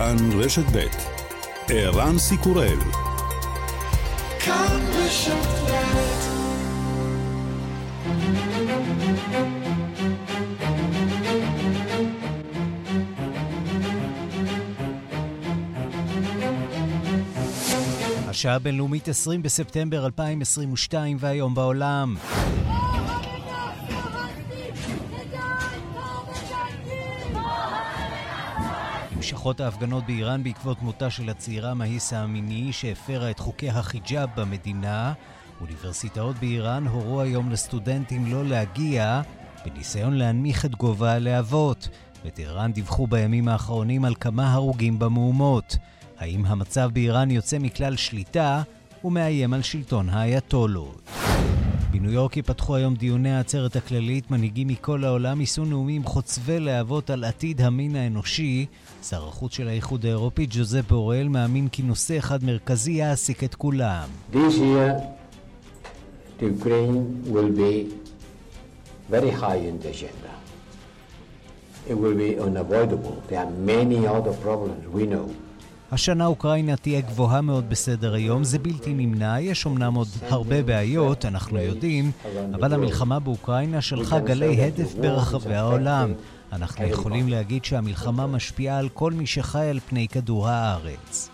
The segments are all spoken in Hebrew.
כאן רשת ב' ערן סיקורל כאן רשת השעה הבינלאומית 20 בספטמבר 2022 והיום בעולם. נמשכות ההפגנות באיראן בעקבות מותה של הצעירה מהיסה המיני שהפרה את חוקי החיג'אב במדינה. אוניברסיטאות באיראן הורו היום לסטודנטים לא להגיע בניסיון להנמיך את גובה הלהבות. בטהרן דיווחו בימים האחרונים על כמה הרוגים במהומות. האם המצב באיראן יוצא מכלל שליטה ומאיים על שלטון האייתולות? בניו יורק ייפתחו היום דיוני העצרת הכללית. מנהיגים מכל העולם יישאו נאומים חוצבי להבות על עתיד המין האנושי. שר החוץ של האיחוד האירופי, ג'וזפ בורל, מאמין כי נושא אחד מרכזי יעסיק את כולם. This year, the Ukraine will be very high in the agenda. It will be unavoidable. There are many other problems we know. השנה אוקראינה תהיה גבוהה מאוד בסדר היום, זה בלתי נמנע, יש אמנם עוד הרבה בעיות, אנחנו יודעים, אבל המלחמה באוקראינה שלחה גלי הדף ברחבי העולם. אנחנו יכולים להגיד שהמלחמה משפיעה על כל מי שחי על פני כדור הארץ.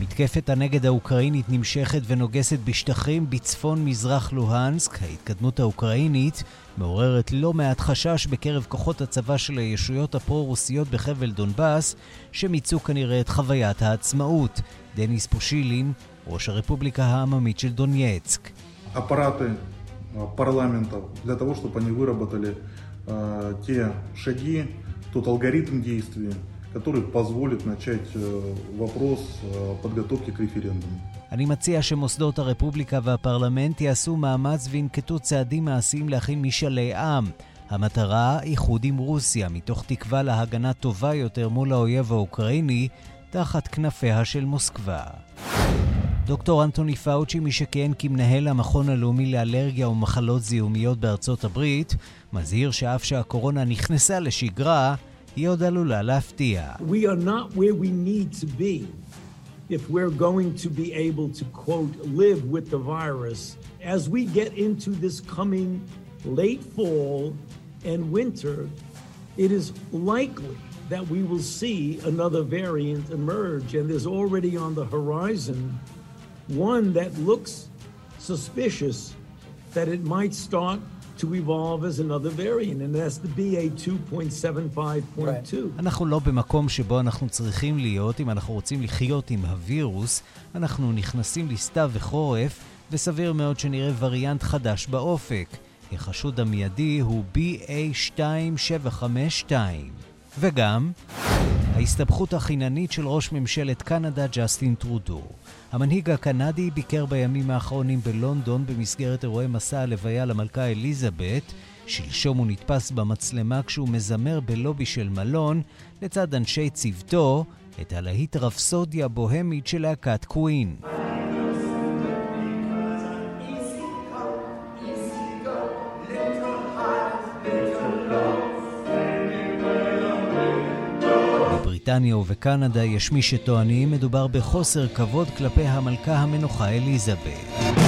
מתקפת הנגד האוקראינית נמשכת ונוגסת בשטחים בצפון מזרח לוהנסק. ההתקדמות האוקראינית מעוררת לא מעט חשש בקרב כוחות הצבא של הישויות הפרו-רוסיות בחבל דונבאס, שמיצו כנראה את חוויית העצמאות. דניס פושילין, ראש הרפובליקה העממית של דונייצק. аппараты парламентов для того, чтобы они выработали э, те шаги, тот алгоритм действия, который позволит начать э, вопрос э, подготовки к референдуму. אני מציע שמוסדות הרפובליקה והפרלמנט יעשו מאמץ וינקטו צעדים מעשיים להכין משאלי עם. המטרה, איחוד עם רוסיה, מתוך תקווה להגנה טובה יותר מול האויב האוקראיני, תחת כנפיה של מוסקבה. דוקטור אנטוני פאוצ'י, מי שכיהן כמנהל המכון הלאומי לאלרגיה ומחלות זיהומיות בארצות הברית, מזהיר שאף שהקורונה נכנסה לשגרה, היא עוד עלולה להפתיע. We are not where we need to be if we're going to be able to, quote, live with the virus as we get into this coming late fall and winter, it is likely that we will see another variant emerge, and there's already on the horizon one that looks suspicious that it might start to evolve as another variant, and that's the BA2.75.2. אנחנו לא במקום שבו אנחנו צריכים להיות, אם אנחנו רוצים לחיות עם הווירוס, אנחנו נכנסים לסתיו וחורף, וסביר מאוד שנראה וריאנט חדש באופק. החשוד המיידי הוא BA2752. וגם ההסתבכות החיננית של ראש ממשלת קנדה ג'סטין טרודו. המנהיג הקנדי ביקר בימים האחרונים בלונדון במסגרת אירועי מסע הלוויה למלכה אליזבת. שלשום הוא נתפס במצלמה כשהוא מזמר בלובי של מלון, לצד אנשי צוותו, את הלהיט רפסודיה בוהמית של להקת קווין. בבריטניה ובקנדה יש מי שטוענים מדובר בחוסר כבוד כלפי המלכה המנוחה אליזבת.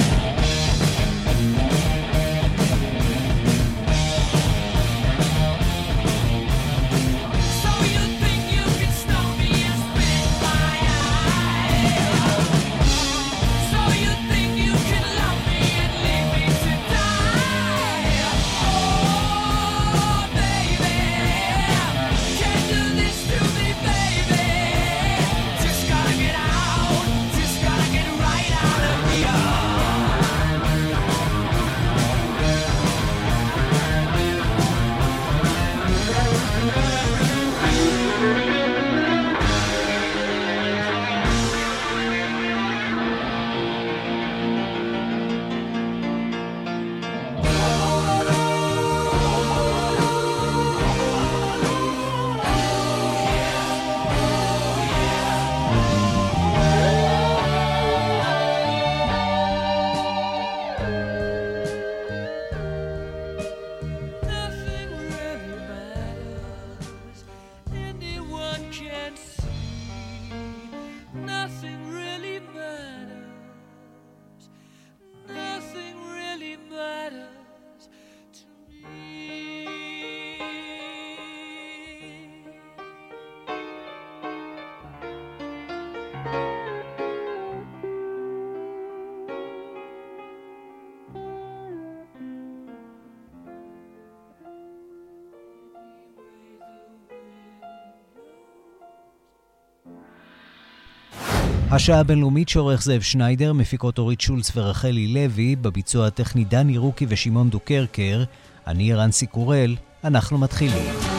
השעה הבינלאומית שעורך זאב שניידר, מפיקות אורית שולץ ורחלי לוי, בביצוע הטכני דני רוקי ושמעון דוקרקר. אני רנסי קורל, אנחנו מתחילים.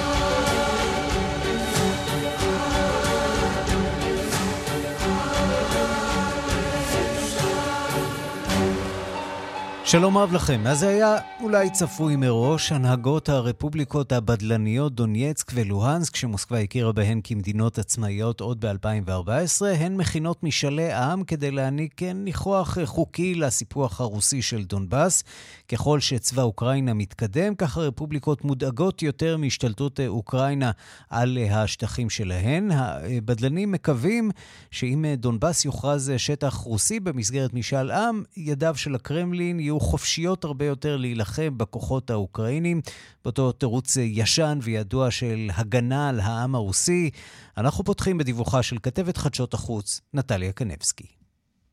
שלום רב לכם. אז זה היה אולי צפוי מראש, הנהגות הרפובליקות הבדלניות דונייצק ולוהנסק, שמוסקבה הכירה בהן כמדינות עצמאיות עוד ב-2014, הן מכינות משאלי עם כדי להעניק ניחוח חוקי לסיפוח הרוסי של דונבאס. ככל שצבא אוקראינה מתקדם, כך הרפובליקות מודאגות יותר מהשתלטות אוקראינה על השטחים שלהן. הבדלנים מקווים שאם דונבאס יוכרז שטח רוסי במסגרת משאל עם, ידיו של הקרמלין יהיו חופשיות הרבה יותר להילחם בכוחות האוקראינים, באותו תירוץ ישן וידוע של הגנה על העם הרוסי. אנחנו פותחים בדיווחה של כתבת חדשות החוץ, נטליה קנבסקי.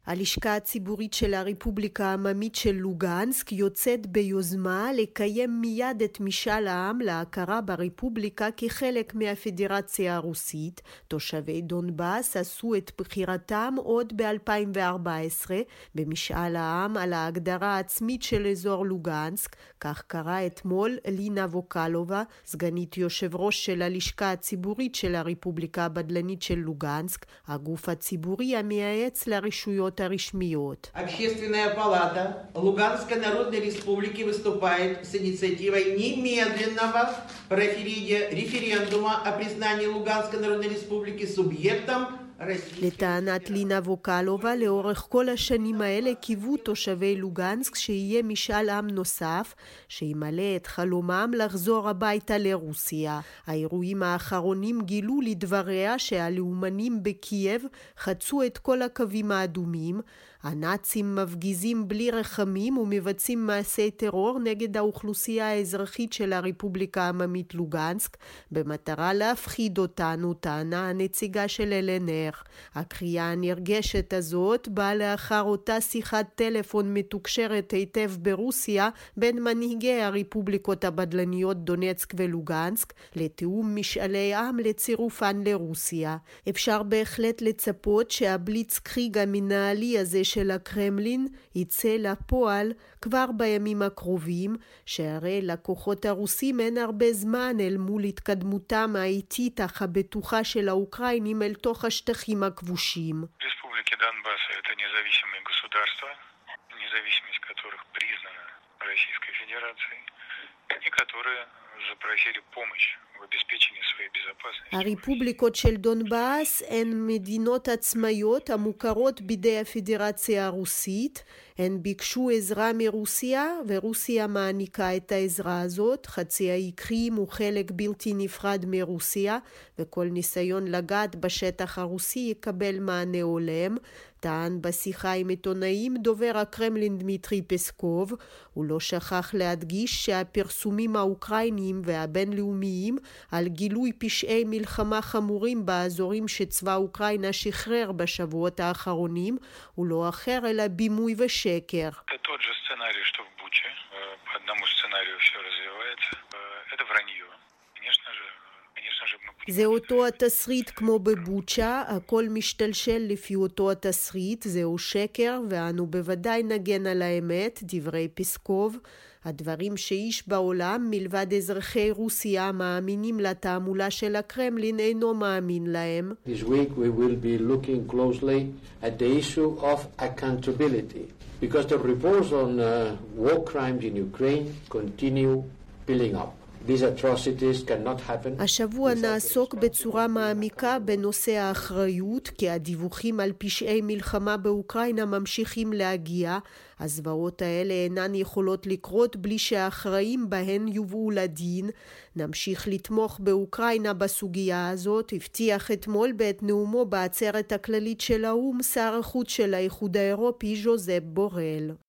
הלשכה הציבורית של הרפובליקה העממית של לוגנסק יוצאת ביוזמה לקיים מיד את משאל העם להכרה ברפובליקה כחלק מהפדרציה הרוסית. תושבי דונבאס עשו את בחירתם עוד ב-2014 במשאל העם על ההגדרה העצמית של אזור לוגנסק, כך קרא אתמול לינה ווקלובה, סגנית יושב ראש של הלשכה הציבורית של הרפובליקה הבדלנית של לוגנסק, הגוף הציבורי המייעץ לרשויות הרשויות הרשמיות. Общественная палата Луганской Народной Республики выступает с инициативой немедленного референдума о признании Луганской Народной Республики субъектом לטענת לינה ווקלובה, לאורך כל השנים האלה קיוו תושבי לוגנסק שיהיה משאל עם נוסף, שימלא את חלומם לחזור הביתה לרוסיה. האירועים האחרונים גילו לדבריה שהלאומנים בקייב חצו את כל הקווים האדומים, הנאצים מפגיזים בלי רחמים ומבצעים מעשי טרור נגד האוכלוסייה האזרחית של הרפובליקה העממית לוגנסק, במטרה להפחיד אותנו, טענה הנציגה של אלנר. הקריאה הנרגשת הזאת באה לאחר אותה שיחת טלפון מתוקשרת היטב ברוסיה בין מנהיגי הרפובליקות הבדלניות דונצק ולוגנסק לתיאום משאלי עם לצירופן לרוסיה. אפשר בהחלט לצפות שהבליצקריג המנהלי הזה של הקרמלין יצא לפועל כבר בימים הקרובים, שהרי לכוחות הרוסים אין הרבה זמן אל מול התקדמותם האיטית אך הבטוחה של האוקראינים אל תוך השטחים הכבושים. Российской Федерацией, и которые запросили помощь הרפובליקות של דונבאס הן מדינות עצמאיות המוכרות בידי הפדרציה הרוסית. הן ביקשו עזרה מרוסיה, ורוסיה מעניקה את העזרה הזאת. חצי האי קרים הוא חלק בלתי נפרד מרוסיה, וכל ניסיון לגעת בשטח הרוסי יקבל מענה הולם. טען בשיחה עם עיתונאים דובר הקרמלין דמיטרי פסקוב, הוא לא שכח להדגיש שהפרסומים האוקראיניים והבינלאומיים על גילוי פשעי מלחמה חמורים באזורים שצבא אוקראינה שחרר בשבועות האחרונים הוא לא אחר אלא בימוי ושקר. זה אותו התסריט כמו בבוצ'ה, הכל משתלשל לפי אותו התסריט, זהו שקר, ואנו בוודאי נגן על האמת, דברי פסקוב. הדברים שאיש בעולם, מלבד אזרחי רוסיה מאמינים לתעמולה של הקרמלין, אינו מאמין להם. This week we will be looking closely at the issue of accountability, because the reports on uh, war crimes in Ukraine continue building up. השבוע נעסוק בצורה מעמיקה בנושא האחריות, כי הדיווחים על פשעי מלחמה באוקראינה ממשיכים להגיע. הזוועות האלה אינן יכולות לקרות בלי שהאחראים בהן יובאו לדין. נמשיך לתמוך באוקראינה בסוגיה הזאת, הבטיח אתמול בעת נאומו בעצרת הכללית של האו"ם שר החוץ של האיחוד האירופי ז'וזפ בורל.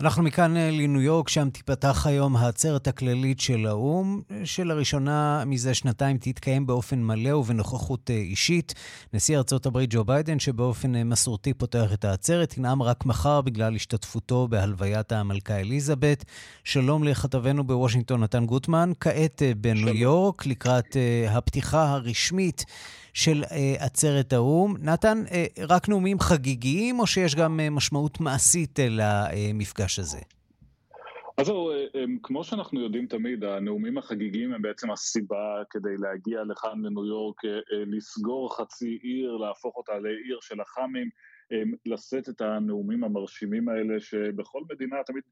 אנחנו מכאן אה, לניו יורק, שם תיפתח היום העצרת הכללית של האו"ם, שלראשונה מזה שנתיים תתקיים באופן מלא ובנוכחות אה, אישית. נשיא ארצות הברית ג'ו ביידן, שבאופן אה, מסורתי פותח את העצרת, ינאם רק מחר בגלל השתתפותו בהלוויית המלכה אליזבת. שלום לכתבנו בוושינגטון, נתן גוטמן. כעת בניו יורק, לקראת הפתיחה הרשמית של עצרת האו"ם. נתן, רק נאומים חגיגיים, או שיש גם משמעות מעשית למפגש הזה? אז זהו, כמו שאנחנו יודעים תמיד, הנאומים החגיגיים הם בעצם הסיבה כדי להגיע לכאן לניו יורק, לסגור חצי עיר, להפוך אותה לעיר של אח"מים. לשאת את הנאומים המרשימים האלה, שבכל מדינה תמיד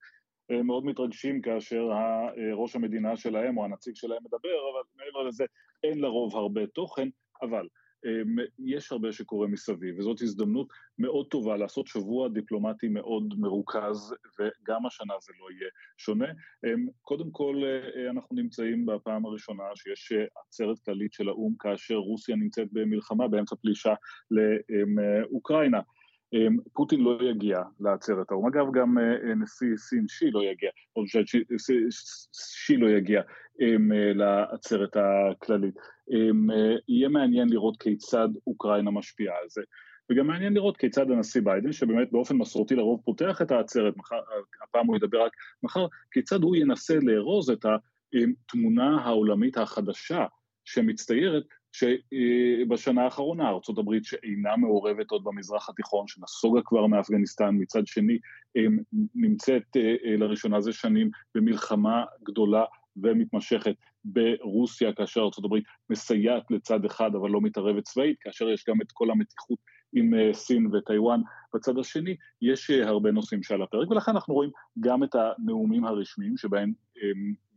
אה, מאוד מתרגשים כאשר ראש המדינה שלהם או הנציג שלהם מדבר, אבל מעבר לזה אין לרוב הרבה תוכן, אבל יש הרבה שקורה מסביב, וזאת הזדמנות מאוד טובה לעשות שבוע דיפלומטי מאוד מרוכז, וגם השנה זה לא יהיה שונה. קודם כל, אה, אנחנו נמצאים בפעם הראשונה שיש עצרת כללית של האו"ם כאשר רוסיה נמצאת במלחמה באמצע פלישה לאוקראינה. פוטין לא יגיע לעצרת האו"ם. אגב, גם אה, נשיא סין שי לא יגיע, או שי לא יגיע לעצרת הכללית. אמ, יהיה מעניין לראות כיצד אוקראינה משפיעה על זה. וגם מעניין לראות כיצד הנשיא ביידן, שבאמת באופן מסורתי לרוב פותח את העצרת, מחר, הפעם הוא ידבר רק מחר, כיצד הוא ינסה לארוז את התמונה העולמית החדשה שמצטיירת שבשנה האחרונה ארה"ב שאינה מעורבת עוד במזרח התיכון, שנסוגה כבר מאפגניסטן, מצד שני נמצאת אה, אה, לראשונה זה שנים במלחמה גדולה ומתמשכת ברוסיה, כאשר ארה"ב מסייעת לצד אחד אבל לא מתערבת צבאית, כאשר יש גם את כל המתיחות עם אה, סין וטיוואן בצד השני, יש הרבה נושאים שעל הפרק, ולכן אנחנו רואים גם את הנאומים הרשמיים שבהם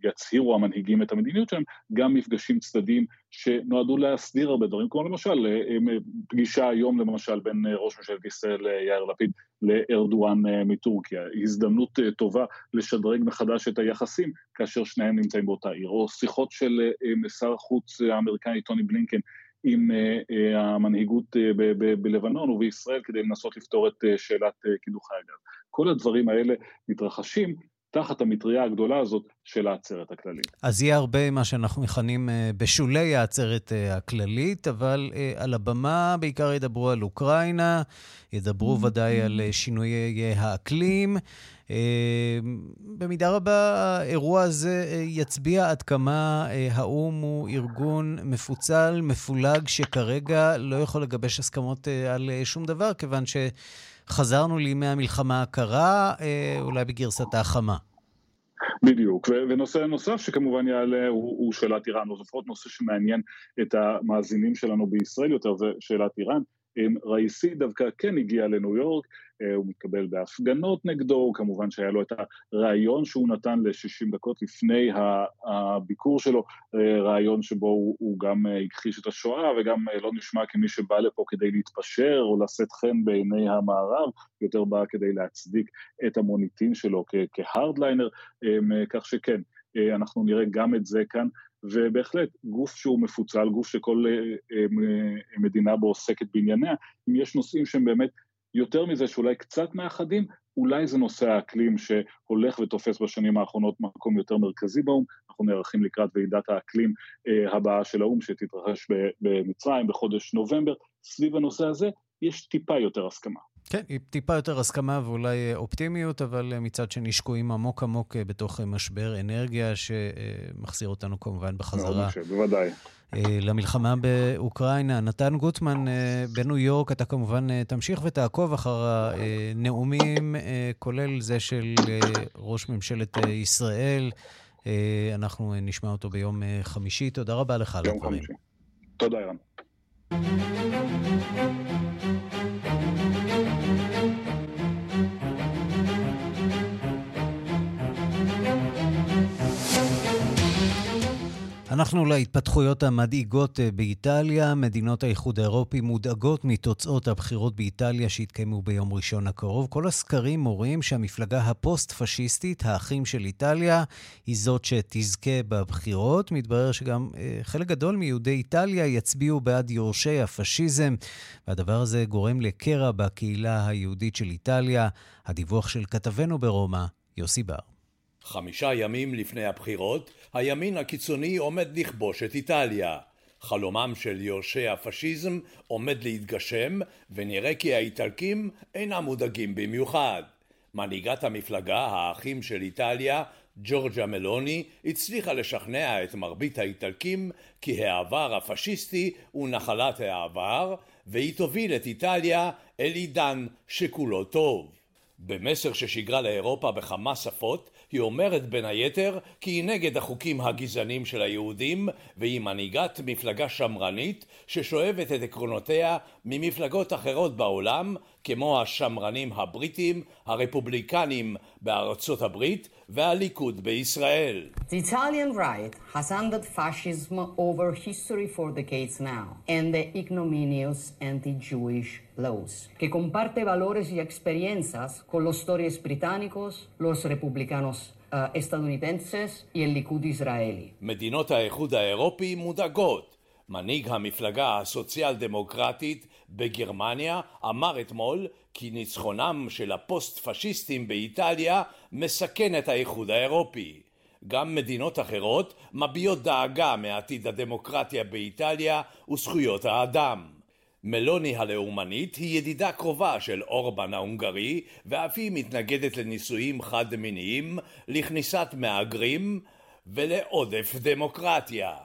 יצהירו המנהיגים את המדיניות שלהם, גם מפגשים צדדיים שנועדו להסדיר הרבה דברים, כמו למשל אה, אה, פגישה היום למשל בין אה, ראש ממשלת ישראל יאיר לפיד לארדואן מטורקיה, הזדמנות טובה לשדרג מחדש את היחסים כאשר שניהם נמצאים באותה עיר, או שיחות של שר החוץ האמריקני טוני בלינקן עם המנהיגות בלבנון ובישראל כדי לנסות לפתור את שאלת קידוחי הגז. כל הדברים האלה מתרחשים תחת המטריה הגדולה הזאת של העצרת הכללית. אז יהיה הרבה מה שאנחנו מכנים אה, בשולי העצרת אה, הכללית, אבל אה, על הבמה בעיקר ידברו על אוקראינה, ידברו mm-hmm. ודאי על שינויי האקלים. במידה רבה האירוע הזה יצביע עד כמה האו"ם הוא ארגון מפוצל, מפולג, שכרגע לא יכול לגבש הסכמות על שום דבר, כיוון ש... חזרנו לימי המלחמה הקרה, אה, אולי בגרסתה החמה. בדיוק, ונושא נוסף שכמובן יעלה הוא, הוא שאלת איראן, או לפחות נושא שמעניין את המאזינים שלנו בישראל יותר, זה שאלת איראן. ראיסי דווקא כן הגיע לניו יורק, הוא מתקבל בהפגנות נגדו, כמובן שהיה לו את הראיון שהוא נתן ל-60 דקות לפני הביקור שלו, אה, ראיון שבו הוא, הוא גם אה, הכחיש את השואה וגם לא נשמע כמי שבא לפה כדי להתפשר או לשאת חן בעיני המערב, יותר בא כדי להצדיק את המוניטין שלו כהארדליינר, כך שכן, אנחנו נראה גם את זה כאן. ובהחלט גוף שהוא מפוצל, גוף שכל מדינה בו עוסקת בענייניה, אם יש נושאים שהם באמת יותר מזה שאולי קצת מאחדים, אולי זה נושא האקלים שהולך ותופס בשנים האחרונות מקום יותר מרכזי באו"ם, אנחנו נערכים לקראת ועידת האקלים אה, הבאה של האו"ם שתתרחש במצרים בחודש נובמבר, סביב הנושא הזה יש טיפה יותר הסכמה. כן, היא טיפה יותר הסכמה ואולי אה, אופטימיות, אבל אה, מצד שני שקועים עמוק עמוק אה, בתוך משבר אנרגיה שמחזיר אותנו כמובן בחזרה. מאוד בוודאי. למלחמה באוקראינה. נתן גוטמן בניו יורק, אתה כמובן תמשיך ותעקוב אחר הנאומים, כולל זה של ראש ממשלת ישראל. אנחנו נשמע אותו ביום חמישי. תודה רבה לך על הדברים. תודה, ערן. אנחנו להתפתחויות המדאיגות אה, באיטליה. מדינות האיחוד האירופי מודאגות מתוצאות הבחירות באיטליה שהתקיימו ביום ראשון הקרוב. כל הסקרים מורים שהמפלגה הפוסט-פשיסטית, האחים של איטליה, היא זאת שתזכה בבחירות. מתברר שגם אה, חלק גדול מיהודי איטליה יצביעו בעד יורשי הפשיזם, והדבר הזה גורם לקרע בקהילה היהודית של איטליה. הדיווח של כתבנו ברומא, יוסי בר. חמישה ימים לפני הבחירות, הימין הקיצוני עומד לכבוש את איטליה. חלומם של יורשי הפשיזם עומד להתגשם, ונראה כי האיטלקים אינם מודאגים במיוחד. מנהיגת המפלגה, האחים של איטליה, ג'ורג'ה מלוני הצליחה לשכנע את מרבית האיטלקים כי העבר הפשיסטי הוא נחלת העבר והיא תוביל את איטליה אל עידן שכולו טוב. במסר ששיגרה לאירופה בכמה שפות היא אומרת בין היתר כי היא נגד החוקים הגזעניים של היהודים והיא מנהיגת מפלגה שמרנית ששואבת את עקרונותיה ממפלגות אחרות בעולם כמו השמרנים הבריטים, הרפובליקנים בארצות הברית והליכוד בישראל. The right laws, que comparte valores y experiencias con los stories británicos, los republicanos אסטדונידנצס y el ליכוד ישראלי. מדינות האיחוד האירופי מודאגות. מנהיג המפלגה הסוציאל דמוקרטית בגרמניה אמר אתמול כי ניצחונם של הפוסט פשיסטים באיטליה מסכן את האיחוד האירופי. גם מדינות אחרות מביעות דאגה מעתיד הדמוקרטיה באיטליה וזכויות האדם. מלוני הלאומנית היא ידידה קרובה של אורבן ההונגרי ואף היא מתנגדת לנישואים חד-מיניים, לכניסת מהגרים ולעודף דמוקרטיה.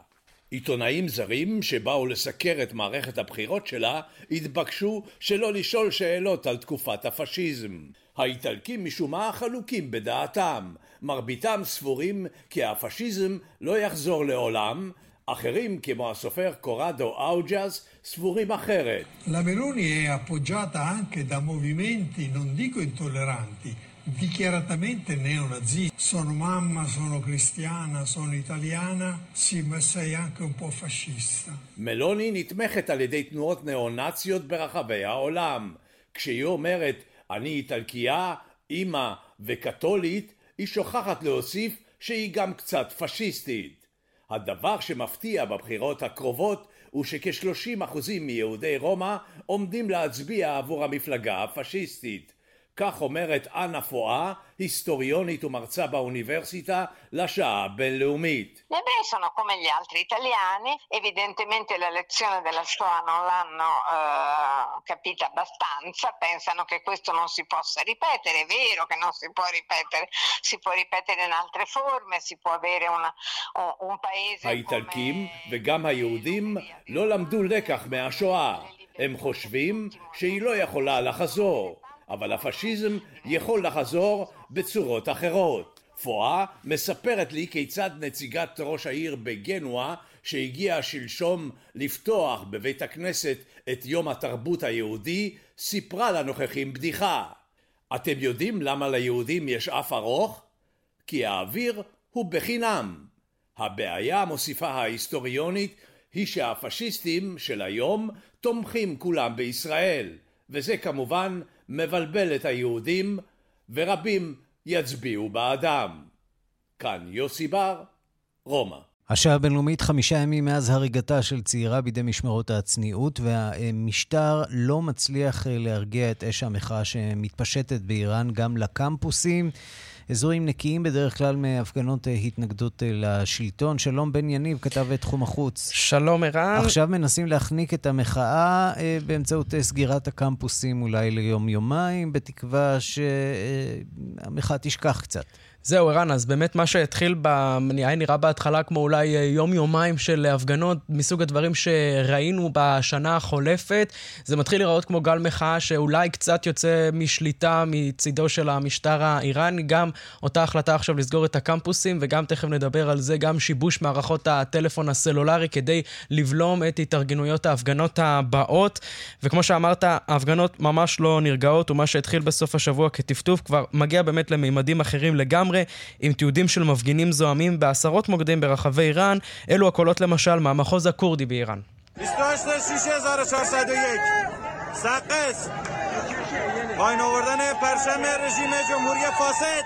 עיתונאים זרים שבאו לסקר את מערכת הבחירות שלה התבקשו שלא לשאול שאלות על תקופת הפשיזם. האיטלקים משום מה חלוקים בדעתם, מרביתם סבורים כי הפשיזם לא יחזור לעולם אחרים, כמו הסופר קורדו אאוג'אז, סבורים אחרת. La Meloni è appoggiata anche da movimenti, non dico intolleranti, dichiaratamente neonazisti. Sono mamma, sono cristiana, sono italiana, sì, ma sei anche un po' fascista. מלוני נתמכת על ידי תנועות ניאו-נאציות ברחבי העולם. כשהיא אומרת, אני איטלקייה, אימא וקתולית, היא שוכחת להוסיף שהיא גם קצת פשיסטית. הדבר שמפתיע בבחירות הקרובות הוא שכ-30% מיהודי רומא עומדים להצביע עבור המפלגה הפשיסטית. כך אומרת אנה פואה, היסטוריונית ומרצה באוניברסיטה לשעה הבינלאומית. Le ebrei sono come gli altri italiani, evidentemente la lezione della Shoah non l'hanno eh, capita abbastanza, pensano che questo non si possa ripetere, è vero che non si può ripetere, si può ripetere in altre forme, si può avere una, un paese האיטלקים וגם היהודים לא למדו לקח מהשואה, הם חושבים שהיא לא יכולה לחזור. אבל הפשיזם יכול לחזור בצורות אחרות. פואה מספרת לי כיצד נציגת ראש העיר בגנואה שהגיעה שלשום לפתוח בבית הכנסת את יום התרבות היהודי סיפרה לנוכחים בדיחה. אתם יודעים למה ליהודים יש אף ארוך? כי האוויר הוא בחינם. הבעיה, מוסיפה ההיסטוריונית, היא שהפשיסטים של היום תומכים כולם בישראל, וזה כמובן מבלבל את היהודים ורבים יצביעו בעדם. כאן יוסי בר, רומא. השעה הבינלאומית חמישה ימים מאז הריגתה של צעירה בידי משמרות הצניעות, והמשטר לא מצליח להרגיע את אש המחאה שמתפשטת באיראן גם לקמפוסים. אזורים נקיים בדרך כלל מהפגנות אה, התנגדות אה, לשלטון. שלום בן יניב, כתב את תחום החוץ. שלום ערן. עכשיו מנסים להחניק את המחאה אה, באמצעות סגירת הקמפוסים אולי ליום-יומיים, בתקווה שהמחאה תשכח קצת. זהו, ערן, אז באמת מה שהתחיל, ב... היה נראה בהתחלה כמו אולי יום-יומיים של הפגנות מסוג הדברים שראינו בשנה החולפת. זה מתחיל להיראות כמו גל מחאה שאולי קצת יוצא משליטה מצידו של המשטר האיראני. גם אותה החלטה עכשיו לסגור את הקמפוסים, וגם תכף נדבר על זה, גם שיבוש מערכות הטלפון הסלולרי כדי לבלום את התארגנויות ההפגנות הבאות. וכמו שאמרת, ההפגנות ממש לא נרגעות, ומה שהתחיל בסוף השבוע כטפטוף כבר מגיע באמת למימדים אחרים לגמרי. לגמרי, עם תיעודים של מפגינים זועמים בעשרות מוקדים ברחבי איראן, אלו הקולות למשל מהמחוז הכורדי באיראן. پایین آوردن پرچم رژیم جمهوری فاسد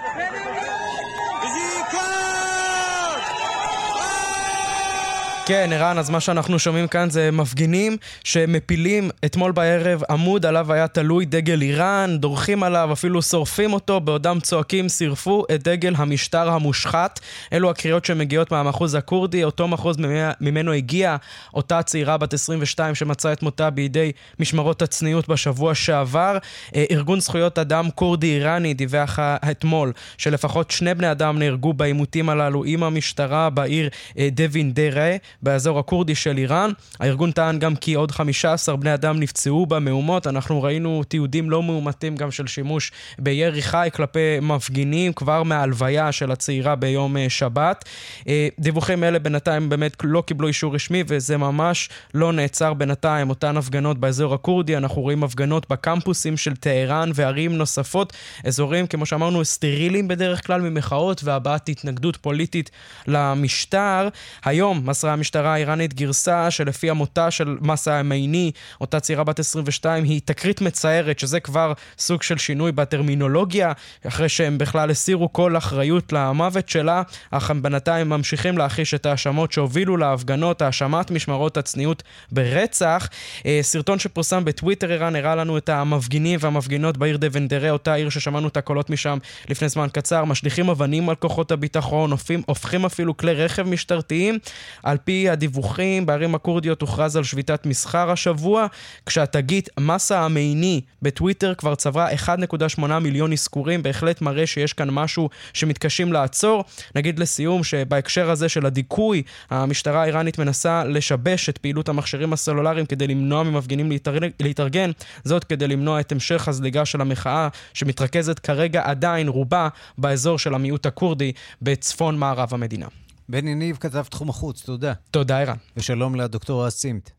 כן, ערן, אז מה שאנחנו שומעים כאן זה מפגינים שמפילים אתמול בערב עמוד עליו היה תלוי דגל איראן, דורכים עליו, אפילו שורפים אותו, בעודם צועקים, סירפו את דגל המשטר המושחת. אלו הקריאות שמגיעות מהמחוז הכורדי, אותו מחוז ממנו הגיעה אותה צעירה בת 22 שמצאה את מותה בידי משמרות הצניעות בשבוע שעבר. אה, ארגון זכויות אדם כורדי איראני דיווח אתמול שלפחות שני בני אדם נהרגו בעימותים הללו עם המשטרה בעיר אה, דווין דרה. באזור הכורדי של איראן. הארגון טען גם כי עוד 15 בני אדם נפצעו במהומות. אנחנו ראינו תיעודים לא מאומתים גם של שימוש בירי חי כלפי מפגינים כבר מההלוויה של הצעירה ביום אה, שבת. אה, דיווחים אלה בינתיים באמת לא קיבלו אישור רשמי וזה ממש לא נעצר בינתיים. אותן הפגנות באזור הכורדי, אנחנו רואים הפגנות בקמפוסים של טהרן וערים נוספות, אזורים כמו שאמרנו סטרילים בדרך כלל ממחאות והבעת התנגדות פוליטית למשטר. היום מסרה המשטרה האיראנית גרסה שלפי המותה של מסה המייני, אותה צעירה בת 22, היא תקרית מצערת, שזה כבר סוג של שינוי בטרמינולוגיה, אחרי שהם בכלל הסירו כל אחריות למוות שלה, אך הם בינתיים ממשיכים להכחיש את ההאשמות שהובילו להפגנות, האשמת משמרות הצניעות ברצח. אה, סרטון שפורסם בטוויטר איראן הראה לנו את המפגינים והמפגינות בעיר דבנדרה, אותה עיר ששמענו את הקולות משם לפני זמן קצר, משליכים אבנים על כוחות הביטחון, הופכים, אפילו כלי רכב משטרתיים. על פי הדיווחים, בערים הכורדיות הוכרז על שביתת מסחר השבוע, כשהתגית מסה המייני בטוויטר כבר צברה 1.8 מיליון אזכורים, בהחלט מראה שיש כאן משהו שמתקשים לעצור. נגיד לסיום שבהקשר הזה של הדיכוי, המשטרה האיראנית מנסה לשבש את פעילות המכשירים הסלולריים כדי למנוע ממפגינים להתארגן, זאת כדי למנוע את המשך הזליגה של המחאה שמתרכזת כרגע עדיין רובה באזור של המיעוט הכורדי בצפון מערב המדינה. בני ניב, כתב תחום החוץ, תודה. תודה, ערן. ושלום לדוקטור רז צימת.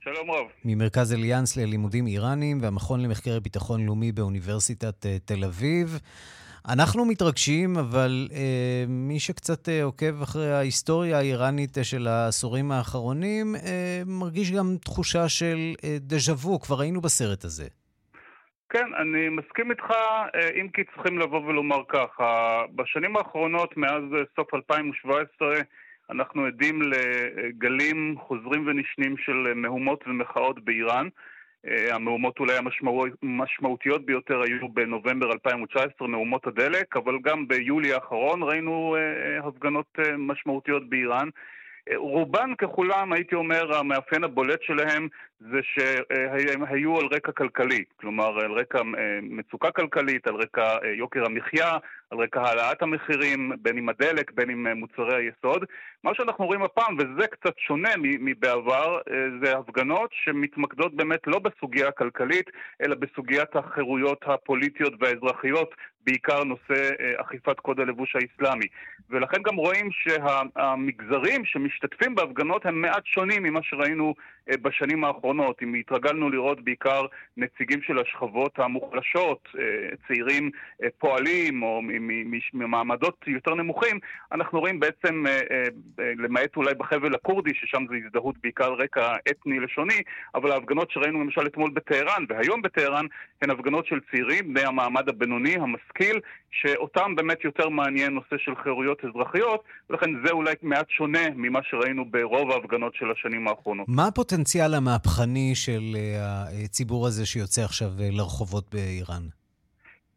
שלום רב. ממרכז אליאנס ללימודים איראניים והמכון למחקרי ביטחון לאומי באוניברסיטת uh, תל אביב. אנחנו מתרגשים, אבל אה, מי שקצת אה, עוקב אחרי ההיסטוריה האיראנית אה, של העשורים האחרונים, אה, מרגיש גם תחושה של אה, דז'ה וו, כבר היינו בסרט הזה. כן, אני מסכים איתך, אה, אם כי צריכים לבוא ולומר ככה. בשנים האחרונות, מאז אה, סוף 2017, אנחנו עדים לגלים חוזרים ונשנים של מהומות ומחאות באיראן. אה, המהומות אולי המשמעותיות ביותר היו בנובמבר 2019, מהומות הדלק, אבל גם ביולי האחרון ראינו הפגנות משמעותיות באיראן. רובן ככולם, הייתי אומר, המאפיין הבולט שלהם זה שהם היו על רקע כלכלי, כלומר על רקע אה, מצוקה כלכלית, על רקע אה, יוקר המחיה, על רקע העלאת המחירים, בין אם הדלק, בין אם אה, מוצרי היסוד. מה שאנחנו רואים הפעם, וזה קצת שונה מבעבר, זה הפגנות שמתמקדות באמת לא בסוגיה הכלכלית, אלא בסוגיית החירויות הפוליטיות והאזרחיות, בעיקר נושא אכיפת קוד הלבוש האסלאמי. ולכן גם רואים שהמגזרים שמשתתפים בהפגנות הם מעט שונים ממה שראינו בשנים האחרונות. אם התרגלנו לראות בעיקר נציגים של השכבות המוחלשות, אה, צעירים אה, פועלים או ממעמדות יותר נמוכים, אנחנו רואים בעצם, אה, למעט אולי בחבל הכורדי, ששם זה הזדהות בעיקר על רקע אתני-לשוני, אבל ההפגנות שראינו למשל אתמול בטהרן והיום בטהרן הן הפגנות של צעירים, בני המעמד הבינוני, המשכיל, שאותם באמת יותר מעניין נושא של חירויות אזרחיות, ולכן זה אולי מעט שונה ממה שראינו ברוב ההפגנות של השנים האחרונות. מה הפוטנציאל המהפכני של אה, הציבור הזה שיוצא עכשיו אה, לרחובות באיראן?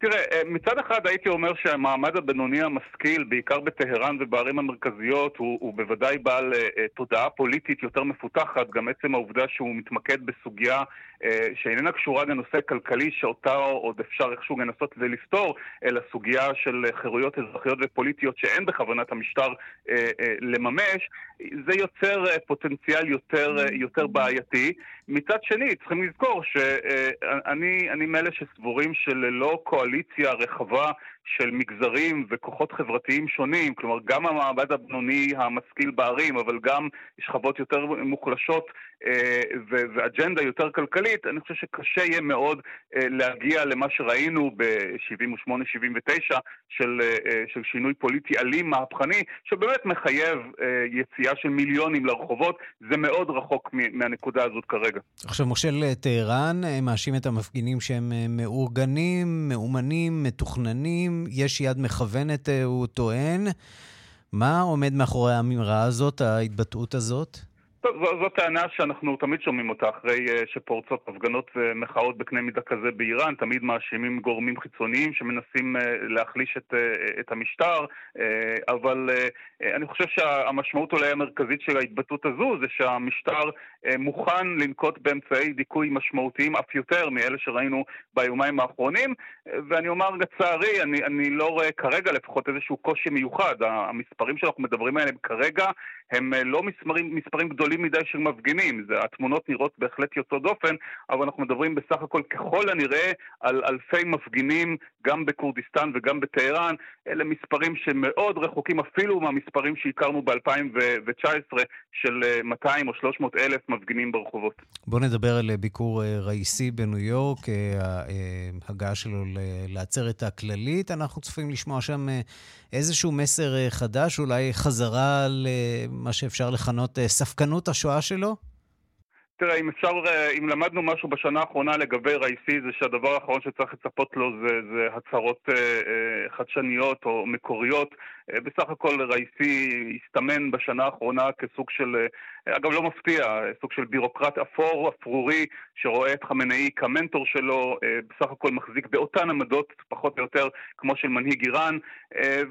תראה, אה, מצד אחד הייתי אומר שהמעמד הבינוני המשכיל, בעיקר בטהרן ובערים המרכזיות, הוא, הוא בוודאי בעל uh, תודעה פוליטית יותר מפותחת, גם עצם העובדה שהוא מתמקד בסוגיה uh, שאיננה קשורה לנושא כלכלי, שאותה עוד אפשר איכשהו לנסות לפתור, אלא סוגיה של חירויות אזרחיות ופוליטיות שאין בכוונת המשטר uh, uh, לממש, זה יוצר uh, פוטנציאל יותר, uh, יותר בעייתי. מצד שני, צריכים לזכור שאני מאלה שסבורים שללא קואליציה רחבה של מגזרים וכוחות חברתיים שונים, כלומר גם המעמד הבינוני המשכיל בערים, אבל גם שכבות יותר מוחלשות אה, ואג'נדה יותר כלכלית, אני חושב שקשה יהיה מאוד אה, להגיע למה שראינו ב-78-79 של, אה, של שינוי פוליטי אלים מהפכני, שבאמת מחייב יציאה של מיליונים לרחובות, זה מאוד רחוק מהנקודה הזאת כרגע. עכשיו, מושל טהרן מאשים את המפגינים שהם מאורגנים, מאומנים, מתוכננים. יש יד מכוונת, הוא טוען. מה עומד מאחורי האמירה הזאת, ההתבטאות הזאת? טוב, זו, טענה שאנחנו תמיד שומעים אותה אחרי uh, שפורצות הפגנות ומחאות בקנה מידה כזה באיראן, תמיד מאשימים גורמים חיצוניים שמנסים uh, להחליש את, את המשטר, אבל אני חושב שהמשמעות אולי המרכזית של ההתבטאות הזו זה שהמשטר מוכן לנקוט באמצעי דיכוי משמעותיים אף יותר מאלה שראינו ביומיים האחרונים, ואני אומר לצערי, אני, אני לא רואה כרגע לפחות איזשהו קושי מיוחד, המספרים שאנחנו מדברים עליהם כרגע הם uh, לא מספרים, מספרים גדולים מדי של מפגינים. זה, התמונות נראות בהחלט יוצאות דופן, אבל אנחנו מדברים בסך הכל ככל הנראה על אלפי מפגינים גם בכורדיסטן וגם בטהרן. אלה מספרים שמאוד רחוקים אפילו מהמספרים שהכרנו ב-2019 של 200 אה, או 300 אלף מפגינים ברחובות. בואו נדבר על אה, ביקור אה, ראיסי בניו יורק, ההגעה שלו לעצרת הכללית. אנחנו צופים לשמוע שם איזשהו מסר חדש, אולי חזרה למה שאפשר לכנות ספקנות השואה שלו? תראה, אם אפשר, אה, אם למדנו משהו בשנה האחרונה לגבי רייסי, זה שהדבר האחרון שצריך לצפות לו זה, זה הצהרות אה, אה, חדשניות או מקוריות. אה, בסך הכל רייסי הסתמן בשנה האחרונה כסוג של, אה, אגב לא מפתיע, סוג של בירוקרט אפור, אפרורי, שרואה את חמינאי כמנטור שלו, אה, בסך הכל מחזיק באותן עמדות, פחות או יותר כמו של מנהיג איראן,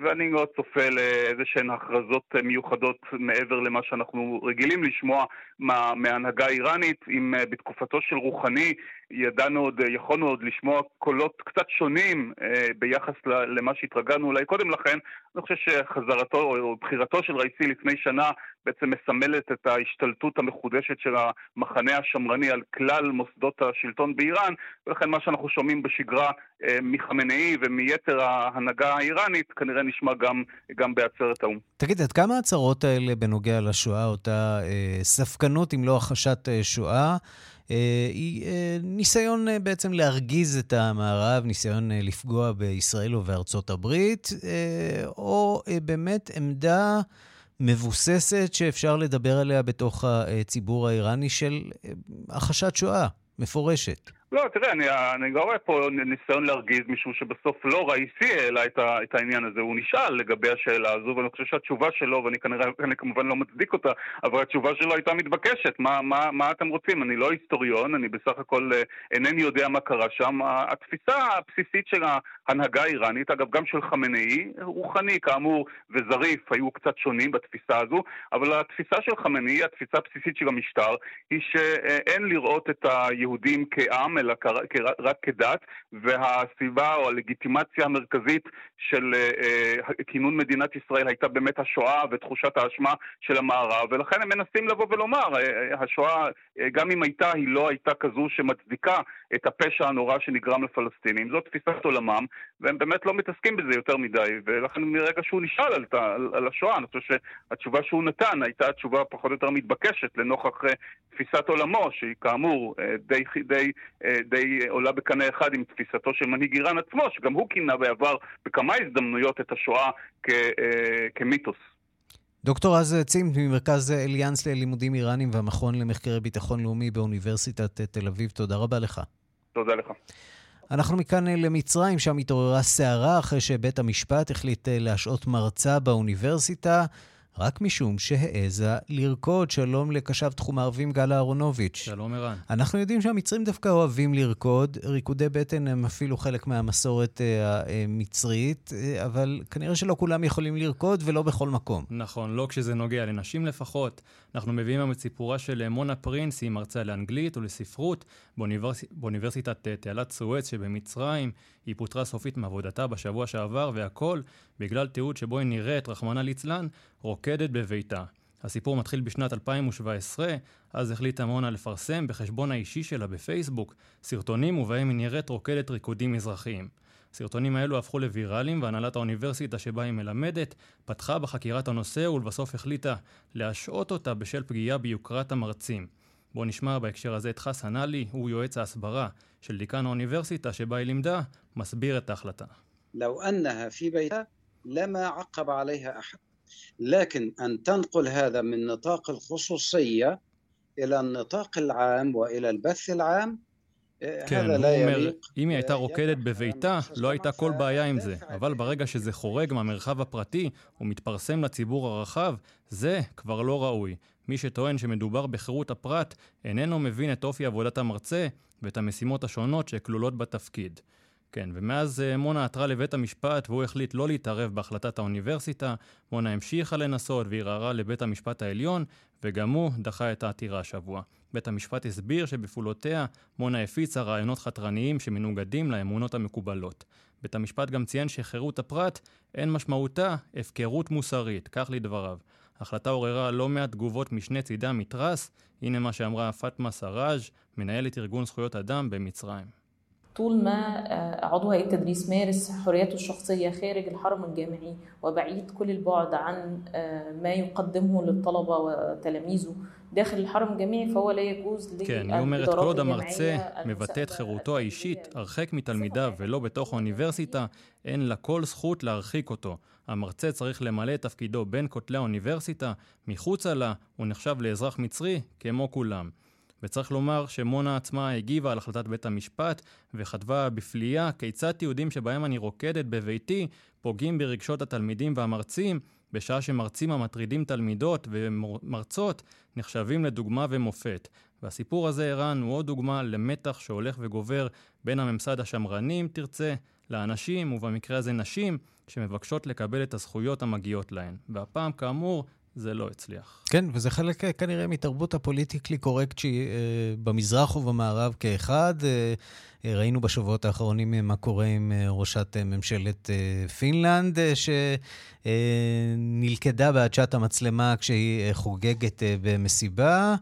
ואני לא צופה לאיזה שהן הכרזות מיוחדות מעבר למה שאנחנו רגילים לשמוע מה, מההנהגה האיראנית, אם בתקופתו של רוחני ידענו עוד, יכולנו עוד לשמוע קולות קצת שונים אה, ביחס למה שהתרגלנו אולי קודם לכן. אני חושב שחזרתו או בחירתו של רייסי לפני שנה בעצם מסמלת את ההשתלטות המחודשת של המחנה השמרני על כלל מוסדות השלטון באיראן, ולכן מה שאנחנו שומעים בשגרה אה, מחמינאי ומיתר ההנהגה האיראנית כנראה נשמע גם, גם בעצרת האו"ם. תגיד, עד כמה ההצהרות האלה בנוגע לשואה, אותה אה, ספקנות אם לא הכחשת אה, שואה, אה, היא אה, ניסיון אה, בעצם להרגיז את המערב, ניסיון לפגוע בישראל ובארצות הברית, או באמת עמדה מבוססת שאפשר לדבר עליה בתוך הציבור האיראני של הכחשת שואה מפורשת. לא, תראה, אני, אני לא רואה פה ניסיון להרגיז מישהו שבסוף לא ראיסי העלה את, את העניין הזה. הוא נשאל לגבי השאלה הזו, ואני חושב שהתשובה שלו, ואני כנראה, אני כמובן לא מצדיק אותה, אבל התשובה שלו הייתה מתבקשת. מה, מה, מה אתם רוצים? אני לא היסטוריון, אני בסך הכל אה, אינני יודע מה קרה שם. התפיסה הבסיסית של ההנהגה האיראנית, אגב, גם של חמינאי, רוחני כאמור וזריף, היו קצת שונים בתפיסה הזו, אבל התפיסה של חמינאי, התפיסה הבסיסית של המשטר, היא שאין לראות את היהודים כעם, אלא רק כדת, והסיבה או הלגיטימציה המרכזית של אה, אה, כינון מדינת ישראל הייתה באמת השואה ותחושת האשמה של המערב, ולכן הם מנסים לבוא ולומר, אה, השואה, גם אם הייתה, היא לא הייתה כזו שמצדיקה את הפשע הנורא שנגרם לפלסטינים. זאת תפיסת עולמם, והם באמת לא מתעסקים בזה יותר מדי, ולכן מרגע שהוא נשאל על, על, על השואה, אני חושב שהתשובה שהוא נתן הייתה התשובה פחות או יותר מתבקשת לנוכח תפיסת עולמו, שהיא כאמור די, די, די עולה בקנה אחד עם תפיסתו של מנהיג איראן עצמו, שגם הוא כינה בעבר בכמה הזדמנויות את השואה כ, אה, כמיתוס. דוקטור רז צימת ממרכז אליאנס ללימודים איראנים והמכון למחקרי ביטחון לאומי באוניברסיטת תל אביב, תודה רבה לך. תודה לך. אנחנו מכאן למצרים, שם התעוררה סערה אחרי שבית המשפט החליט להשעות מרצה באוניברסיטה. רק משום שהעזה לרקוד. שלום לקשב תחום הערבים גל אהרונוביץ'. שלום ערן. אנחנו יודעים שהמצרים דווקא אוהבים לרקוד. ריקודי בטן הם אפילו חלק מהמסורת אה, המצרית, אה, אבל כנראה שלא כולם יכולים לרקוד ולא בכל מקום. נכון, לא כשזה נוגע לנשים לפחות. אנחנו מביאים היום את סיפורה של מונה פרינס, היא מרצה לאנגלית ולספרות באוניברס... באוניברסיטת אה, תעלת סואץ שבמצרים. היא פוטרה סופית מעבודתה בשבוע שעבר, והכל בגלל תיעוד שבו היא נראית, רחמנא ליצלן, רוקדת בביתה. הסיפור מתחיל בשנת 2017, אז החליטה מונה לפרסם בחשבון האישי שלה בפייסבוק סרטונים ובהם היא נראית רוקדת ריקודים מזרחיים. הסרטונים האלו הפכו לוויראליים והנהלת האוניברסיטה שבה היא מלמדת פתחה בחקירת הנושא ולבסוף החליטה להשעות אותה בשל פגיעה ביוקרת המרצים. בואו נשמע בהקשר הזה את חסן עלי, הוא יועץ ההסברה של דיקן האוניברסיטה שבה היא לימדה, מסביר את ההחלטה. لو أنها في بيتها لما عقب عليها أحد لكن أن تنقل هذا من نطاق الخصوصية إلى النطاق العام وإلى البث العام כן, הוא אומר, אם היא הייתה רוקדת בביתה, לא הייתה כל בעיה עם זה. אבל ברגע שזה חורג מהמרחב הפרטי ומתפרסם לציבור הרחב, זה כבר לא ראוי. מי שטוען שמדובר בחירות הפרט, איננו מבין את אופי עבודת המרצה ואת המשימות השונות שכלולות בתפקיד. כן, ומאז אה, מונה עתרה לבית המשפט והוא החליט לא להתערב בהחלטת האוניברסיטה. מונה המשיכה לנסות וערערה לבית המשפט העליון, וגם הוא דחה את העתירה השבוע. בית המשפט הסביר שבפעולותיה מונה הפיצה רעיונות חתרניים שמנוגדים לאמונות המקובלות. בית המשפט גם ציין שחירות הפרט אין משמעותה הפקרות מוסרית, כך לדבריו. ההחלטה עוררה לא מעט תגובות משני צידי המתרס, הנה מה שאמרה פאטמה סראז', מנהלת ארגון זכויות אדם במצרים. طول ما عضو هيئة التدريس مارس حريته الشخصية خارج الحرم الجامعي وبعيد كل البعد عن ما يقدمه للطلبة وتلاميذه דאחל الحرم الجامعي فهو لا يجوز כן, היא אומרת, כל עוד המרצה מבטא את חירותו האישית הרחק מתלמידיו ולא בתוך האוניברסיטה, אין לה כל זכות להרחיק אותו. המרצה צריך למלא את תפקידו בין כותלי האוניברסיטה, מחוצה לה, הוא נחשב לאזרח מצרי כמו כולם. וצריך לומר שמונה עצמה הגיבה על החלטת בית המשפט וכתבה בפליאה כיצד תיעודים שבהם אני רוקדת בביתי פוגעים ברגשות התלמידים והמרצים בשעה שמרצים המטרידים תלמידות ומרצות נחשבים לדוגמה ומופת. והסיפור הזה, ערן, הוא עוד דוגמה למתח שהולך וגובר בין הממסד השמרני, אם תרצה, לאנשים, ובמקרה הזה נשים, שמבקשות לקבל את הזכויות המגיעות להן. והפעם, כאמור, זה לא הצליח. כן, וזה חלק אה, כנראה מתרבות הפוליטיקלי קורקט שהיא אה, במזרח ובמערב כאחד. אה, ראינו בשבועות האחרונים מה קורה עם ראשת ממשלת פינלנד, שנלכדה בעדשת המצלמה כשהיא חוגגת במסיבה.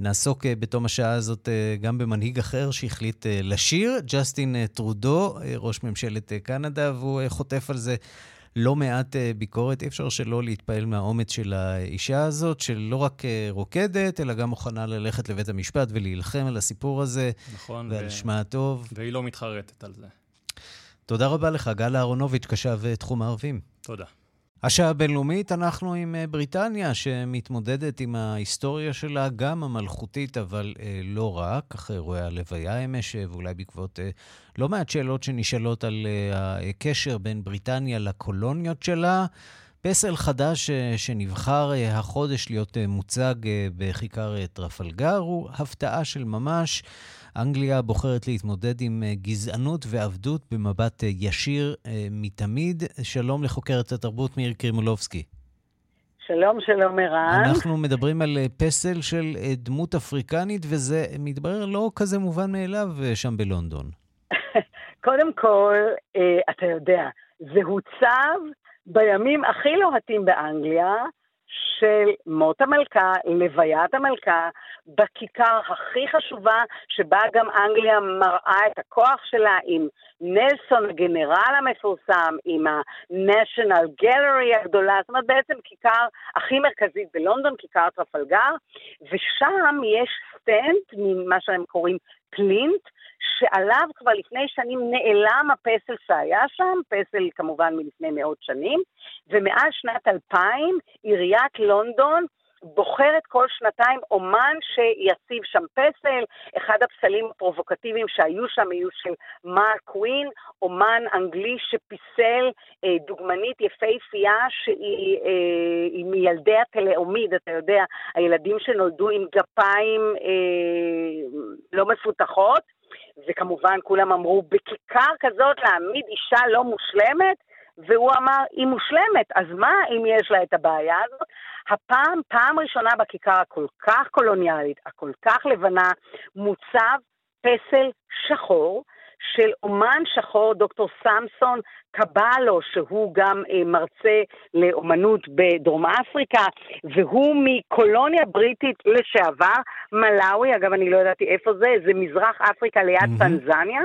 נעסוק בתום השעה הזאת גם במנהיג אחר שהחליט לשיר, ג'סטין טרודו, ראש ממשלת קנדה, והוא חוטף על זה. לא מעט אה, ביקורת. אי אפשר שלא להתפעל מהאומץ של האישה הזאת, שלא רק אה, רוקדת, אלא גם מוכנה ללכת לבית המשפט ולהילחם על הסיפור הזה. נכון. ועל ו... שמה הטוב. והיא לא מתחרטת על זה. תודה רבה לך, גל אהרונוביץ', קשב אה, תחום הערבים. תודה. השעה הבינלאומית, אנחנו עם בריטניה, שמתמודדת עם ההיסטוריה שלה, גם המלכותית, אבל אה, לא רק, אחרי אירועי הלוויה אמש, ואולי בעקבות אה, לא מעט שאלות שנשאלות על אה, הקשר בין בריטניה לקולוניות שלה. פסל חדש אה, שנבחר אה, החודש להיות אה, מוצג אה, בכיכר אה, טרפלגר הוא הפתעה של ממש. אנגליה בוחרת להתמודד עם אה, גזענות ועבדות במבט אה, ישיר אה, מתמיד. שלום לחוקרת התרבות מאיר קרימולובסקי. שלום, שלום ערן. אנחנו מדברים על פסל של דמות אפריקנית, וזה מתברר לא כזה מובן מאליו שם בלונדון. קודם כל, אתה יודע, זה הוצב בימים הכי לוהטים באנגליה, של מות המלכה, לוויית המלכה, בכיכר הכי חשובה, שבה גם אנגליה מראה את הכוח שלה עם נלסון הגנרל המפורסם, עם ה-National Gallery הגדולה, זאת אומרת בעצם כיכר הכי מרכזית בלונדון, כיכר טרפלגר, ושם יש סטנד מה שהם קוראים plinth, שעליו כבר לפני שנים נעלם הפסל שהיה שם, פסל כמובן מלפני מאות שנים, ומאז שנת 2000 עיריית לונדון בוחרת כל שנתיים אומן שיציב שם פסל. אחד הפסלים הפרובוקטיביים שהיו שם היו של מרק קווין, אומן אנגלי שפיסל אה, דוגמנית יפהפייה שהיא אה, מילדי הטלאומיד, אתה יודע, הילדים שנולדו עם גפיים אה, לא מפותחות. וכמובן כולם אמרו, בכיכר כזאת להעמיד אישה לא מושלמת? והוא אמר, היא מושלמת, אז מה אם יש לה את הבעיה הזאת? הפעם, פעם ראשונה בכיכר הכל כך קולוניאלית, הכל כך לבנה, מוצב פסל שחור של אומן שחור, דוקטור סמסון קבלו, שהוא גם אה, מרצה לאומנות בדרום אפריקה, והוא מקולוניה בריטית לשעבר, מלאווי, אגב אני לא ידעתי איפה זה, זה מזרח אפריקה ליד mm-hmm. טנזניה,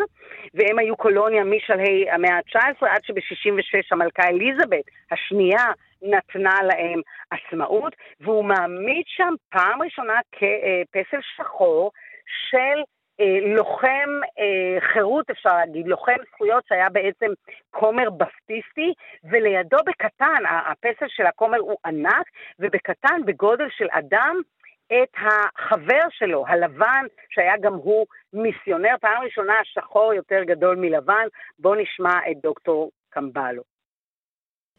והם היו קולוניה משלהי המאה ה-19 עד שב-66 המלכה אליזבת השנייה נתנה להם עצמאות, והוא מעמיד שם פעם ראשונה כפסל שחור של אה, לוחם אה, חירות, אפשר להגיד, לוחם זכויות שהיה בעצם כומר בסטיסטי, ולידו בקטן, הפסל של הכומר הוא ענק, ובקטן, בגודל של אדם, את החבר שלו, הלבן, שהיה גם הוא מיסיונר, פעם ראשונה שחור יותר גדול מלבן. בואו נשמע את דוקטור קמבלו.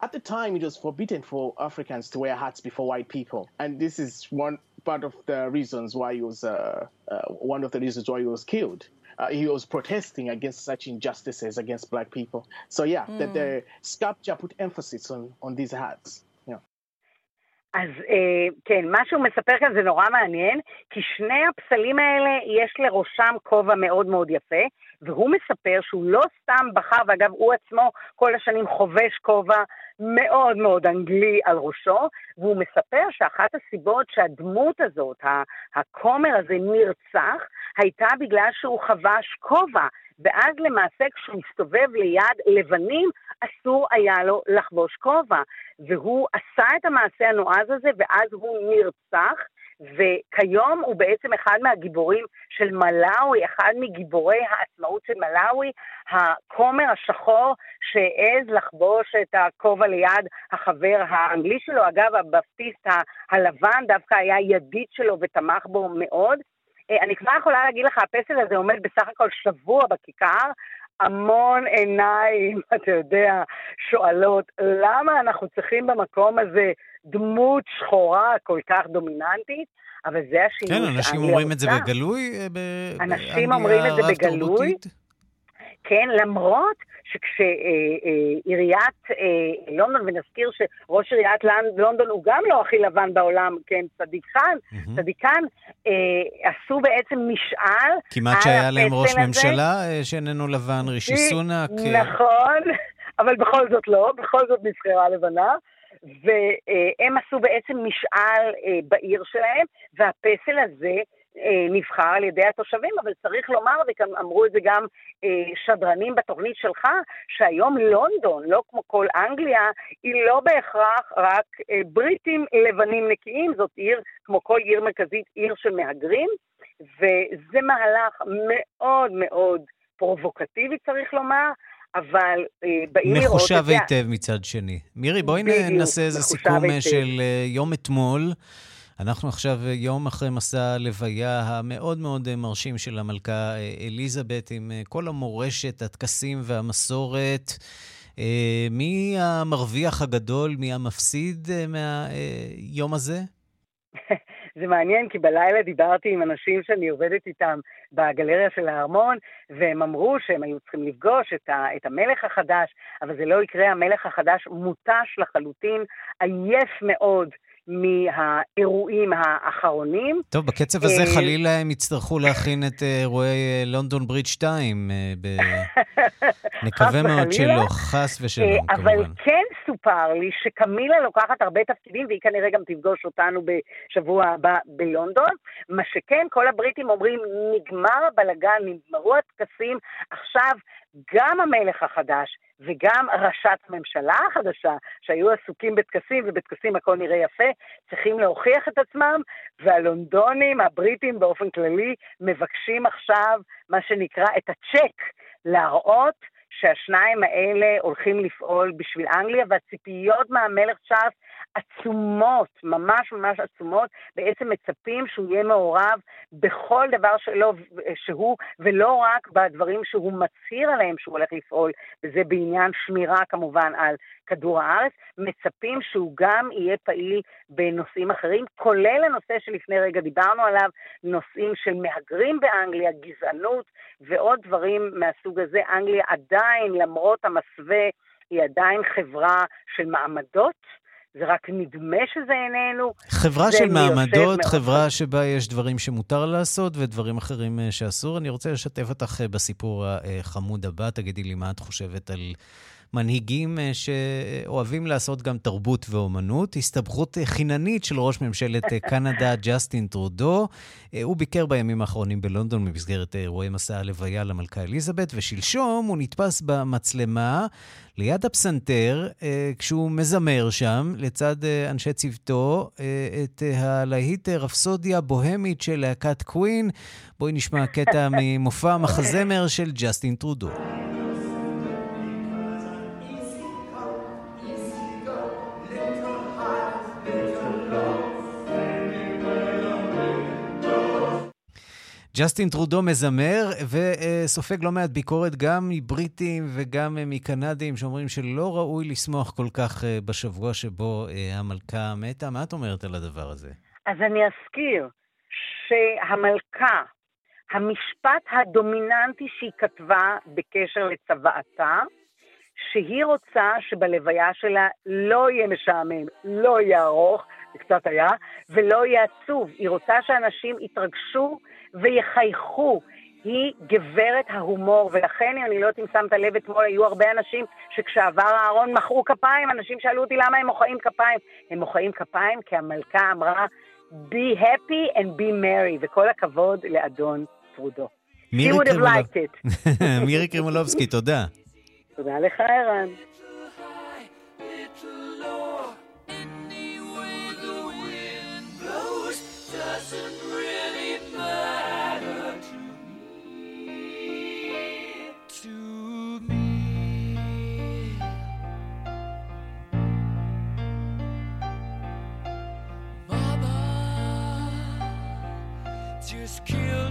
At the time, it was forbidden for Africans to wear hats before white people, and this is one part of the reasons why he was uh, uh, one of the reasons why he was killed. Uh, he was protesting against such injustices against black people. So yeah, mm. the, the sculpture put emphasis on on these hats. אז אה, כן, מה שהוא מספר כאן זה נורא מעניין, כי שני הפסלים האלה יש לראשם כובע מאוד מאוד יפה, והוא מספר שהוא לא סתם בחר, ואגב, הוא עצמו כל השנים חובש כובע מאוד מאוד אנגלי על ראשו, והוא מספר שאחת הסיבות שהדמות הזאת, הכומר הזה נרצח, הייתה בגלל שהוא חבש כובע. ואז למעשה כשהוא הסתובב ליד לבנים, אסור היה לו לחבוש כובע. והוא עשה את המעשה הנועז הזה, ואז הוא נרצח, וכיום הוא בעצם אחד מהגיבורים של מלאווי, אחד מגיבורי העצמאות של מלאווי, הכומר השחור שהעז לחבוש את הכובע ליד החבר האנגלי שלו. אגב, הבפטיסט הלבן דווקא היה ידיד שלו ותמך בו מאוד. אה, אני כבר יכולה להגיד לך, הפסל הזה עומד בסך הכל שבוע בכיכר, המון עיניים, אתה יודע, שואלות, למה אנחנו צריכים במקום הזה דמות שחורה כל כך דומיננטית? אבל זה השינוי כן, אנשים אומרים את זה בגלוי? אה, אנשים אומרים את זה בגלוי. כן, למרות שכשעיריית אה, אה, לונדון, ונזכיר שראש עיריית לונדון הוא גם לא הכי לבן בעולם, כן, צדיקן, mm-hmm. צדיקן, אה, עשו בעצם משאל כמעט שהיה להם ראש הזה. ממשלה שאיננו לבן, רישי סונאק. נכון, אבל בכל זאת לא, בכל זאת נבחרה לבנה. והם עשו בעצם משאל בעיר שלהם, והפסל הזה אה, נבחר על ידי התושבים, אבל צריך לומר, ואמרו את זה גם אה, שדרנים בתוכנית שלך, שהיום לונדון, לא כמו כל אנגליה, היא לא בהכרח רק אה, בריטים לבנים נקיים, זאת עיר, כמו כל עיר מרכזית, עיר של מהגרים, וזה מהלך מאוד מאוד פרובוקטיבי, צריך לומר, אבל אה, באים לראות את זה... מחושב היטב מצד שני. מירי, בואי נעשה איזה סיכום היטב. של יום אתמול. אנחנו עכשיו יום אחרי מסע הלוויה המאוד מאוד מרשים של המלכה אליזבת, עם כל המורשת, הטקסים והמסורת. אה, מי המרוויח הגדול, מי המפסיד אה, מהיום הזה? זה מעניין, כי בלילה דיברתי עם אנשים שאני עובדת איתם בגלריה של הארמון, והם אמרו שהם היו צריכים לפגוש את, ה, את המלך החדש, אבל זה לא יקרה, המלך החדש מותש לחלוטין, עייף מאוד מהאירועים האחרונים. טוב, בקצב הזה אה, חלילה הם יצטרכו להכין את אה, אירועי לונדון ברידג' 2. נקווה מאוד שלא, חס ושלום, כמובן. אבל כן סופר לי שקמילה לוקחת הרבה תפקידים, והיא כנראה גם תפגוש אותנו בשבוע הבא בלונדון. מה שכן, כל הבריטים אומרים, נגמר הבלגן, נגמרו הטקסים, עכשיו גם המלך החדש וגם ראשת הממשלה החדשה, שהיו עסוקים בטקסים, ובטקסים הכל נראה יפה, צריכים להוכיח את עצמם, והלונדונים, הבריטים באופן כללי, מבקשים עכשיו מה שנקרא את הצ'ק, להראות שהשניים האלה הולכים לפעול בשביל אנגליה, והציפיות מהמלך צ'ארלס עצומות, ממש ממש עצומות, בעצם מצפים שהוא יהיה מעורב בכל דבר שלו, שהוא, ולא רק בדברים שהוא מצהיר עליהם שהוא הולך לפעול, וזה בעניין שמירה כמובן על כדור הארץ, מצפים שהוא גם יהיה פעיל בנושאים אחרים, כולל הנושא שלפני רגע דיברנו עליו, נושאים של מהגרים באנגליה, גזענות ועוד דברים מהסוג הזה. אנגליה עדיין, למרות המסווה, היא עדיין חברה של מעמדות. זה רק נדמה שזה איננו. חברה של מעמדות, חברה שבה יש דברים שמותר לעשות ודברים אחרים אה, שאסור. אני רוצה לשתף אותך אה, בסיפור החמוד הבא. תגידי לי מה את חושבת על מנהיגים אה, שאוהבים לעשות גם תרבות ואומנות. הסתבכות אה, חיננית של ראש ממשלת אה, קנדה, ג'סטין טרודו. הוא ביקר בימים האחרונים בלונדון במסגרת אירועי מסע הלוויה למלכה אליזבת, ושלשום הוא נתפס במצלמה ליד הפסנתר, כשהוא מזמר שם, לצד אנשי צוותו, את הלהיט רפסודיה בוהמית של להקת קווין. בואי נשמע קטע ממופע המחזמר של ג'סטין טרודו. ג'סטין טרודו מזמר וסופג לא מעט ביקורת גם מבריטים וגם מקנדים שאומרים שלא ראוי לשמוח כל כך בשבוע שבו המלכה מתה. מה את אומרת על הדבר הזה? אז אני אזכיר שהמלכה, המשפט הדומיננטי שהיא כתבה בקשר לצוואתה, שהיא רוצה שבלוויה שלה לא יהיה משעמם, לא יהיה ארוך, זה קצת היה, ולא יהיה עצוב. היא רוצה שאנשים יתרגשו ויחייכו. היא גברת ההומור, ולכן, אני לא יודעת אם שמת לב אתמול, היו הרבה אנשים שכשעבר הארון מחאו כפיים, אנשים שאלו אותי למה הם מוחאים כפיים. הם מוחאים כפיים כי המלכה אמרה, be happy and be merry, וכל הכבוד לאדון טרודו. מירי קרימולובסקי, תודה. תודה לך, ערן. kill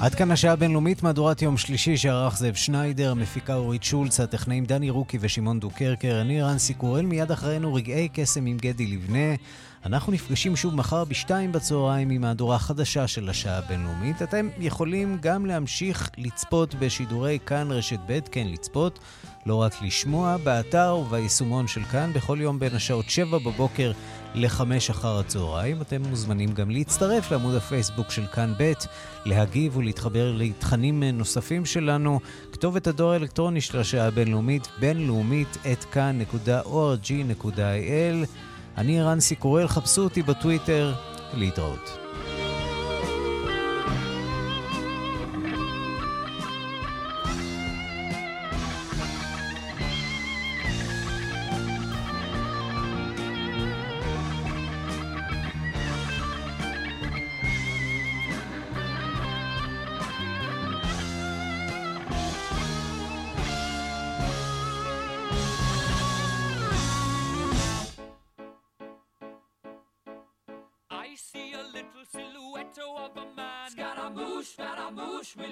עד כאן השעה הבינלאומית, מהדורת יום שלישי שערך זאב שניידר, המפיקה אורית שולץ, הטכנאים דני רוקי ושמעון דוקרקר, אני רנסי קורל, מיד אחרינו רגעי קסם עם גדי לבנה. אנחנו נפגשים שוב מחר בשתיים בצהריים עם מהדורה חדשה של השעה הבינלאומית. אתם יכולים גם להמשיך לצפות בשידורי כאן רשת ב', כן לצפות, לא רק לשמוע, באתר וביישומון של כאן בכל יום בין השעות 7 בבוקר ל-5 אחר הצהריים. אתם מוזמנים גם להצטרף לעמוד הפייסבוק של כאן ב', להגיב ולהתחבר לתכנים נוספים שלנו. כתובת הדואר האלקטרוני של השעה הבינלאומית, בינלאומית, את כאן.org.il. אני רנסי קורל, חפשו אותי בטוויטר, להתראות.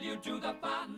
you to the bottom.